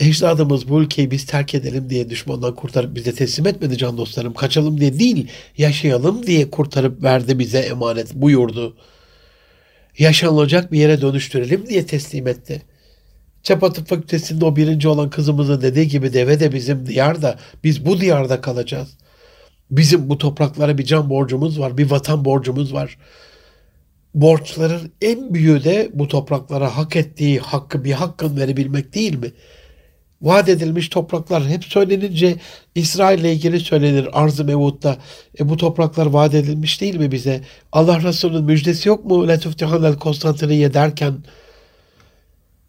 Ecdadımız bu ülkeyi biz terk edelim diye düşmandan kurtarıp bize teslim etmedi can dostlarım. Kaçalım diye değil, yaşayalım diye kurtarıp verdi bize emanet buyurdu. Yaşanılacak bir yere dönüştürelim diye teslim etti. Çapatıp fakültesinde o birinci olan kızımızın dediği gibi deve de bizim diyarda, biz bu diyarda kalacağız. Bizim bu topraklara bir can borcumuz var, bir vatan borcumuz var. Borçların en büyüğü de bu topraklara hak ettiği hakkı bir hakkın verebilmek değil mi?'' Vaat edilmiş topraklar hep söylenince İsrail ile ilgili söylenir Arz-ı Mevud'da. E bu topraklar vaat edilmiş değil mi bize? Allah Resulü'nün müjdesi yok mu? Letuftihanel Konstantiniye derken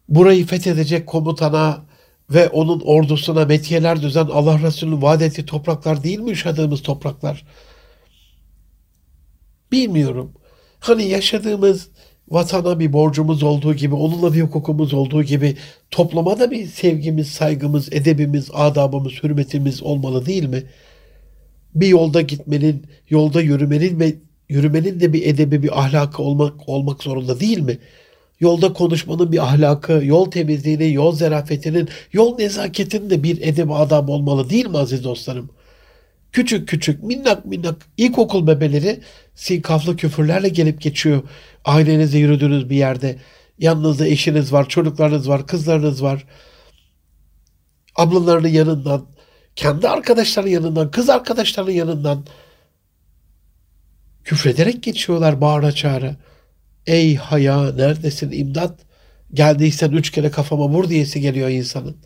burayı fethedecek komutana ve onun ordusuna metiyeler düzen Allah Resulü'nün vaat ettiği topraklar değil mi yaşadığımız topraklar? Bilmiyorum. Hani yaşadığımız vatana bir borcumuz olduğu gibi, onunla bir hukukumuz olduğu gibi topluma da bir sevgimiz, saygımız, edebimiz, adabımız, hürmetimiz olmalı değil mi? Bir yolda gitmenin, yolda yürümenin ve yürümenin de bir edebi, bir ahlakı olmak olmak zorunda değil mi? Yolda konuşmanın bir ahlakı, yol temizliğinin, yol zerafetinin, yol nezaketinin de bir edeb adam olmalı değil mi aziz dostlarım? Küçük küçük, minnak minnak ilkokul bebeleri sinkaflı küfürlerle gelip geçiyor ailenizle yürüdüğünüz bir yerde yanınızda eşiniz var, çocuklarınız var, kızlarınız var. Ablalarının yanından, kendi arkadaşlarının yanından, kız arkadaşlarının yanından küfrederek geçiyorlar bağıra çağıra. Ey haya neredesin imdat? Geldiysen üç kere kafama vur diyesi geliyor insanın.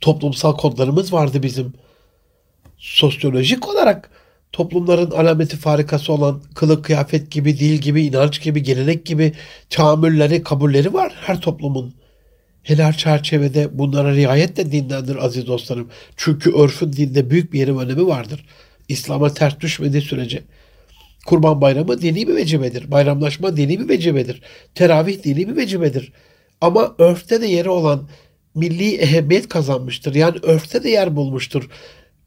Toplumsal kodlarımız vardı bizim. Sosyolojik olarak toplumların alameti farikası olan kılık kıyafet gibi, dil gibi, inanç gibi, gelenek gibi tahammülleri, kabulleri var her toplumun. Her çerçevede bunlara riayet de dinlendir aziz dostlarım. Çünkü örfün dinde büyük bir yeri önemi vardır. İslam'a ters düşmediği sürece. Kurban bayramı dini bir vecibedir. Bayramlaşma dini bir vecibedir. Teravih dini bir vecibedir. Ama örfte de yeri olan milli ehemmiyet kazanmıştır. Yani örfte de yer bulmuştur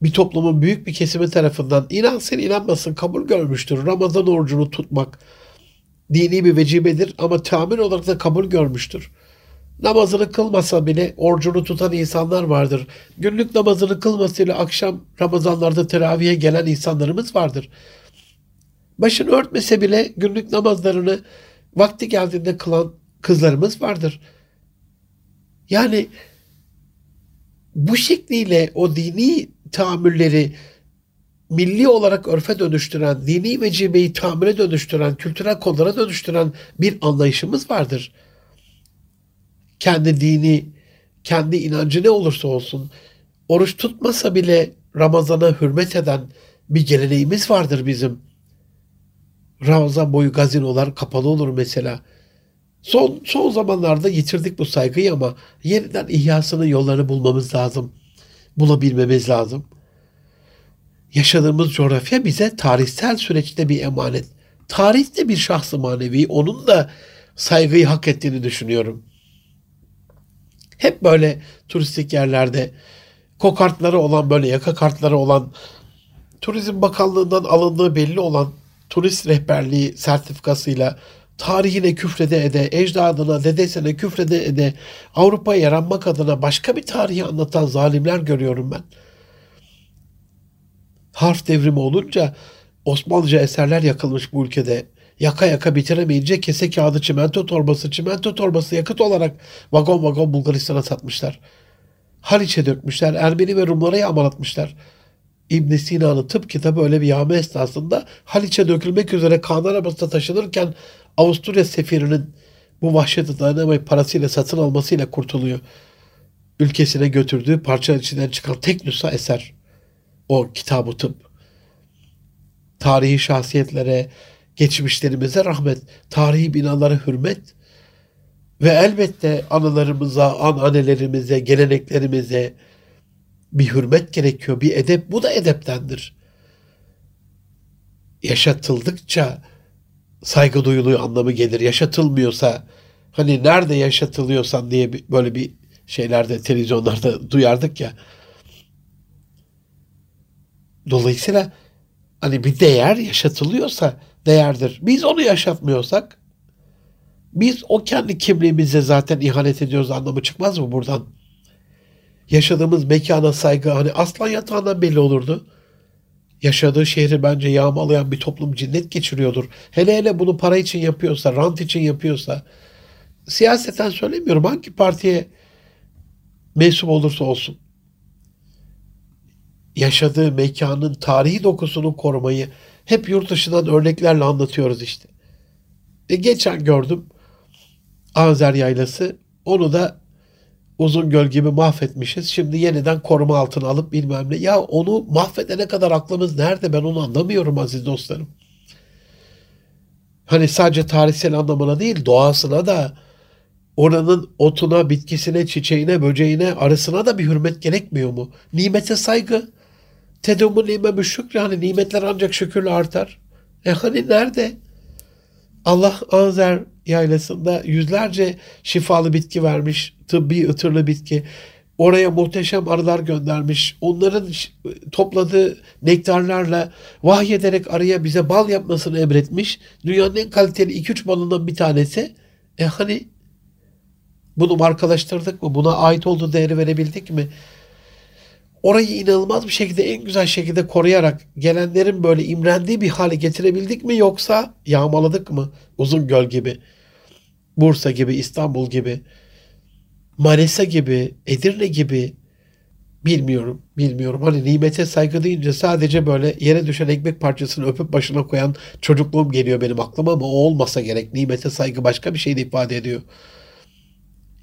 bir toplumun büyük bir kesimi tarafından inansın inanmasın kabul görmüştür. Ramazan orucunu tutmak dini bir vecibedir ama tamir olarak da kabul görmüştür. Namazını kılmasa bile orucunu tutan insanlar vardır. Günlük namazını kılmasıyla akşam Ramazanlarda teraviye gelen insanlarımız vardır. Başını örtmese bile günlük namazlarını vakti geldiğinde kılan kızlarımız vardır. Yani bu şekliyle o dini tahammülleri milli olarak örfe dönüştüren, dini vecibeyi tahammüle dönüştüren, kültürel kodlara dönüştüren bir anlayışımız vardır. Kendi dini, kendi inancı ne olursa olsun, oruç tutmasa bile Ramazan'a hürmet eden bir geleneğimiz vardır bizim. Ramazan boyu gazinolar kapalı olur mesela. Son, son zamanlarda yitirdik bu saygıyı ama yeniden ihyasının yollarını bulmamız lazım. Bulabilmemiz lazım. Yaşadığımız coğrafya bize tarihsel süreçte bir emanet. Tarihte bir şahsı manevi. Onun da saygıyı hak ettiğini düşünüyorum. Hep böyle turistik yerlerde kokartları olan böyle yaka kartları olan Turizm Bakanlığı'ndan alındığı belli olan turist rehberliği sertifikasıyla tarihine küfrede ede, ecdadına, dedesine küfrede ede, Avrupa'ya yaranmak adına başka bir tarihi anlatan zalimler görüyorum ben. Harf devrimi olunca Osmanlıca eserler yakılmış bu ülkede. Yaka yaka bitiremeyince kese kağıdı, çimento torbası, çimento torbası yakıt olarak vagon vagon Bulgaristan'a satmışlar. Haliç'e dökmüşler, Ermeni ve Rumlara yağmalatmışlar. İbn Sina'nın tıp kitabı öyle bir yağma esnasında Haliç'e dökülmek üzere kan arabasında taşınırken Avusturya sefirinin bu vahşeti dayanamayıp parasıyla satın almasıyla kurtuluyor. Ülkesine götürdüğü parça içinden çıkan tek nüsha eser. O kitabı tıp. Tarihi şahsiyetlere, geçmişlerimize rahmet, tarihi binalara hürmet ve elbette anılarımıza, annelerimize, geleneklerimize, bir hürmet gerekiyor, bir edep. Bu da edeptendir. Yaşatıldıkça saygı duyuluyor anlamı gelir. Yaşatılmıyorsa hani nerede yaşatılıyorsan diye böyle bir şeylerde televizyonlarda duyardık ya. Dolayısıyla hani bir değer yaşatılıyorsa değerdir. Biz onu yaşatmıyorsak biz o kendi kimliğimize zaten ihanet ediyoruz anlamı çıkmaz mı buradan? yaşadığımız mekana saygı hani aslan yatağından belli olurdu. Yaşadığı şehri bence yağmalayan bir toplum cinnet geçiriyordur. Hele hele bunu para için yapıyorsa, rant için yapıyorsa. Siyaseten söylemiyorum hangi partiye mensup olursa olsun. Yaşadığı mekanın tarihi dokusunu korumayı hep yurt dışından örneklerle anlatıyoruz işte. E geçen gördüm Azer Yaylası. Onu da uzun göl gibi mahvetmişiz. Şimdi yeniden koruma altına alıp bilmem ne. Ya onu mahvedene kadar aklımız nerede ben onu anlamıyorum aziz dostlarım. Hani sadece tarihsel anlamına değil doğasına da oranın otuna, bitkisine, çiçeğine, böceğine, arısına da bir hürmet gerekmiyor mu? Nimete saygı. Tedumu nimemü şükrü. Hani nimetler ancak şükürle artar. E hani nerede? Allah Anzer yaylasında yüzlerce şifalı bitki vermiş, tıbbi ıtırlı bitki. Oraya muhteşem arılar göndermiş. Onların topladığı nektarlarla vahyederek arıya bize bal yapmasını emretmiş. Dünyanın en kaliteli 2-3 balından bir tanesi. E hani bunu markalaştırdık mı? Buna ait olduğu değeri verebildik mi? Orayı inanılmaz bir şekilde en güzel şekilde koruyarak gelenlerin böyle imrendiği bir hale getirebildik mi yoksa yağmaladık mı? Uzun Göl gibi, Bursa gibi, İstanbul gibi, Manisa gibi, Edirne gibi bilmiyorum, bilmiyorum. Hani nimete saygı deyince sadece böyle yere düşen ekmek parçasını öpüp başına koyan çocukluğum geliyor benim aklıma ama o olmasa gerek. Nimete saygı başka bir şey de ifade ediyor.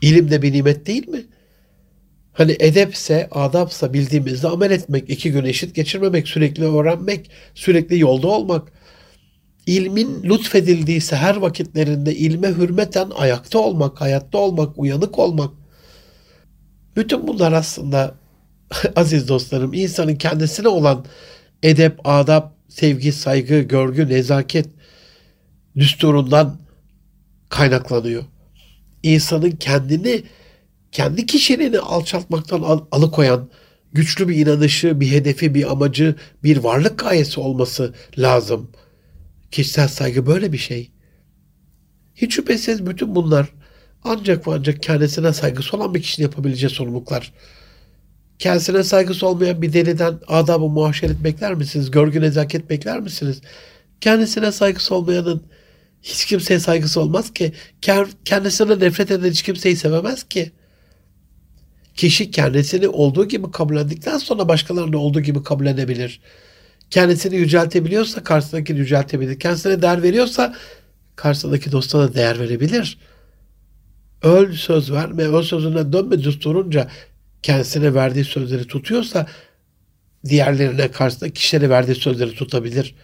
İlim de bir nimet değil mi? Hani edepse, adapsa bildiğimizde amel etmek, iki gün eşit geçirmemek, sürekli öğrenmek, sürekli yolda olmak. İlmin lütfedildiyse her vakitlerinde ilme hürmeten ayakta olmak, hayatta olmak, uyanık olmak. Bütün bunlar aslında (laughs) aziz dostlarım insanın kendisine olan edep, adap, sevgi, saygı, görgü, nezaket düsturundan kaynaklanıyor. İnsanın kendini kendi kişiliğini alçaltmaktan al- alıkoyan güçlü bir inanışı, bir hedefi, bir amacı, bir varlık gayesi olması lazım. Kişisel saygı böyle bir şey. Hiç şüphesiz bütün bunlar ancak ve ancak kendisine saygısı olan bir kişinin yapabileceği sorumluluklar. Kendisine saygısı olmayan bir deliden adabı muaşeret bekler misiniz? Görgü nezaket bekler misiniz? Kendisine saygısı olmayanın hiç kimseye saygısı olmaz ki. Kendisine nefret eden hiç kimseyi sevemez ki. Kişi kendisini olduğu gibi kabullendikten sonra başkalarını olduğu gibi kabullenebilir. Kendisini yüceltebiliyorsa karşısındakini yüceltebilir. Kendisine değer veriyorsa karşısındaki dostuna da değer verebilir. Öl söz verme, öl sözüne dönme düsturunca kendisine verdiği sözleri tutuyorsa diğerlerine karşısında kişilere verdiği sözleri tutabilir.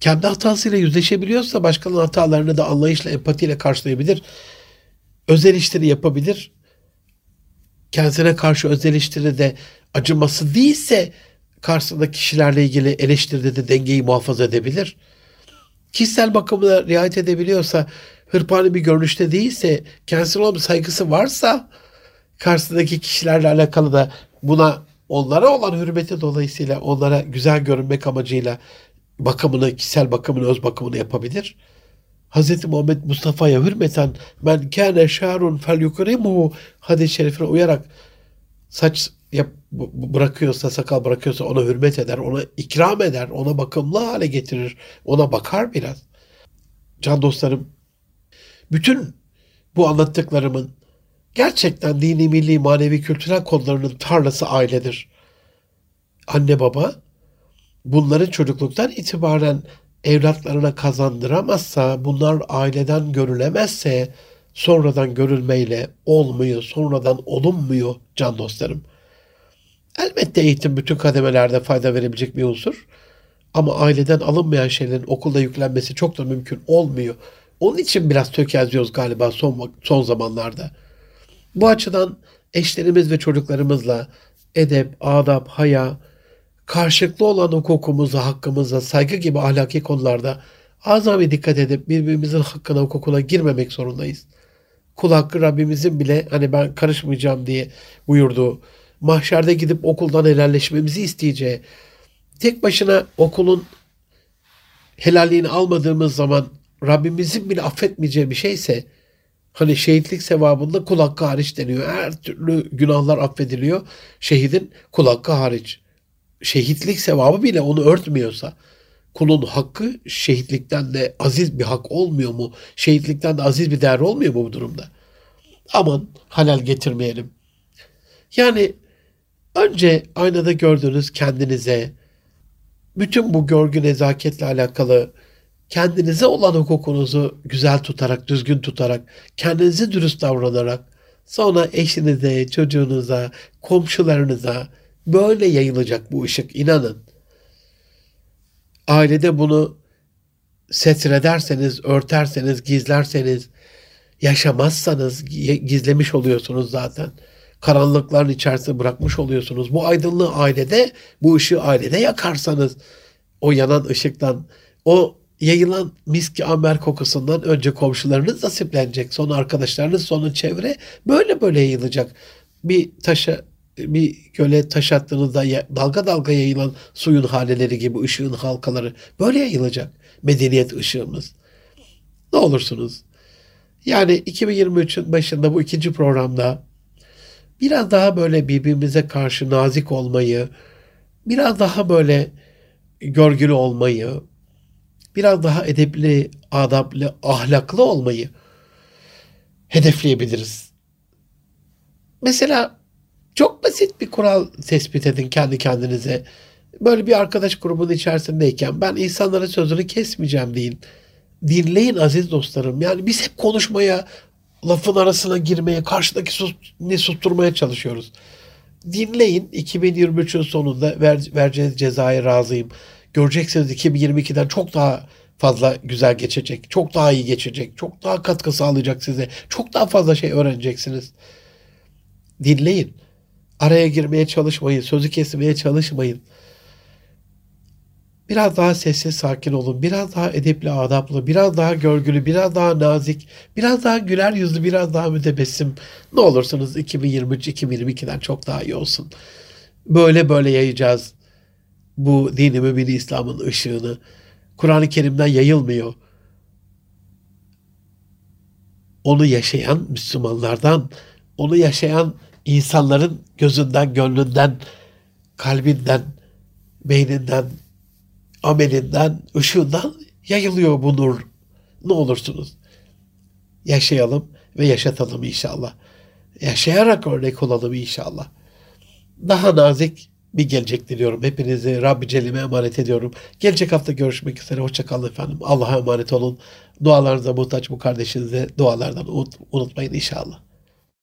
kendi hatasıyla yüzleşebiliyorsa başkalarının hatalarını da anlayışla, empatiyle karşılayabilir. Öz eleştiri yapabilir. Kendisine karşı öz eleştiri de acıması değilse karşısındaki kişilerle ilgili eleştiride de dengeyi muhafaza edebilir. Kişisel bakımına riayet edebiliyorsa, hırpani bir görünüşte değilse, kendisine olan bir saygısı varsa karşısındaki kişilerle alakalı da buna onlara olan hürmeti dolayısıyla onlara güzel görünmek amacıyla bakımını, kişisel bakımını, öz bakımını yapabilir. Hz. Muhammed Mustafa'ya hürmeten men kâne şârun fel yukrimuhu hadis-i şerifine uyarak saç yap, bırakıyorsa, sakal bırakıyorsa ona hürmet eder, ona ikram eder, ona bakımlı hale getirir, ona bakar biraz. Can dostlarım, bütün bu anlattıklarımın gerçekten dini, milli, manevi, kültürel konularının tarlası ailedir. Anne baba bunları çocukluktan itibaren evlatlarına kazandıramazsa, bunlar aileden görülemezse sonradan görülmeyle olmuyor, sonradan olunmuyor can dostlarım. Elbette eğitim bütün kademelerde fayda verebilecek bir unsur. Ama aileden alınmayan şeylerin okulda yüklenmesi çok da mümkün olmuyor. Onun için biraz tökezliyoruz galiba son, son zamanlarda. Bu açıdan eşlerimiz ve çocuklarımızla edep, adab, haya, karşılıklı olan hukukumuza, hakkımıza, saygı gibi ahlaki konularda azami dikkat edip birbirimizin hakkına, hukukuna girmemek zorundayız. Kul hakkı Rabbimizin bile hani ben karışmayacağım diye buyurduğu, mahşerde gidip okuldan helalleşmemizi isteyeceği, tek başına okulun helalliğini almadığımız zaman Rabbimizin bile affetmeyeceği bir şeyse hani şehitlik sevabında kul hakkı hariç deniyor. Her türlü günahlar affediliyor. Şehidin kul hakkı hariç. Şehitlik sevabı bile onu örtmüyorsa kulun hakkı şehitlikten de aziz bir hak olmuyor mu? Şehitlikten de aziz bir değer olmuyor mu bu durumda? Aman halal getirmeyelim. Yani önce aynada gördüğünüz kendinize bütün bu görgü nezaketle alakalı kendinize olan hukukunuzu güzel tutarak, düzgün tutarak, kendinizi dürüst davranarak, sonra eşinize, çocuğunuza, komşularınıza böyle yayılacak bu ışık inanın. Ailede bunu setrederseniz, örterseniz, gizlerseniz, yaşamazsanız gizlemiş oluyorsunuz zaten. Karanlıkların içerisinde bırakmış oluyorsunuz. Bu aydınlığı ailede, bu ışığı ailede yakarsanız o yanan ışıktan, o yayılan miski amber kokusundan önce komşularınız nasiplenecek. Sonra arkadaşlarınız, sonra çevre böyle böyle yayılacak. Bir taşa bir göle taş attığınızda dalga dalga yayılan suyun haleleri gibi ışığın halkaları böyle yayılacak. Medeniyet ışığımız. Ne olursunuz. Yani 2023'ün başında bu ikinci programda biraz daha böyle birbirimize karşı nazik olmayı, biraz daha böyle görgülü olmayı, biraz daha edepli, adaplı, ahlaklı olmayı hedefleyebiliriz. Mesela çok basit bir kural tespit edin kendi kendinize. Böyle bir arkadaş grubunun içerisindeyken ben insanların sözünü kesmeyeceğim deyin. Dinleyin aziz dostlarım. Yani biz hep konuşmaya, lafın arasına girmeye, karşıdaki sus, ne susturmaya çalışıyoruz. Dinleyin 2023'ün sonunda ver, vereceğiniz cezaya razıyım. Göreceksiniz 2022'den çok daha fazla güzel geçecek. Çok daha iyi geçecek. Çok daha katkı sağlayacak size. Çok daha fazla şey öğreneceksiniz. Dinleyin. Araya girmeye çalışmayın. Sözü kesmeye çalışmayın. Biraz daha sessiz sakin olun. Biraz daha edepli adaplı. Biraz daha görgülü. Biraz daha nazik. Biraz daha güler yüzlü. Biraz daha mütebessim. Ne olursunuz 2023-2022'den çok daha iyi olsun. Böyle böyle yayacağız bu dini mübini İslam'ın ışığını. Kur'an-ı Kerim'den yayılmıyor. Onu yaşayan Müslümanlardan, onu yaşayan insanların gözünden, gönlünden, kalbinden, beyninden, amelinden, ışığından yayılıyor bu nur. Ne olursunuz. Yaşayalım ve yaşatalım inşallah. Yaşayarak örnek olalım inşallah. Daha nazik, bir gelecek diliyorum. Hepinizi Rabbi Celle'ime emanet ediyorum. Gelecek hafta görüşmek üzere. Hoşçakalın efendim. Allah'a emanet olun. Dualarınıza muhtaç bu kardeşinize dualardan unutmayın inşallah.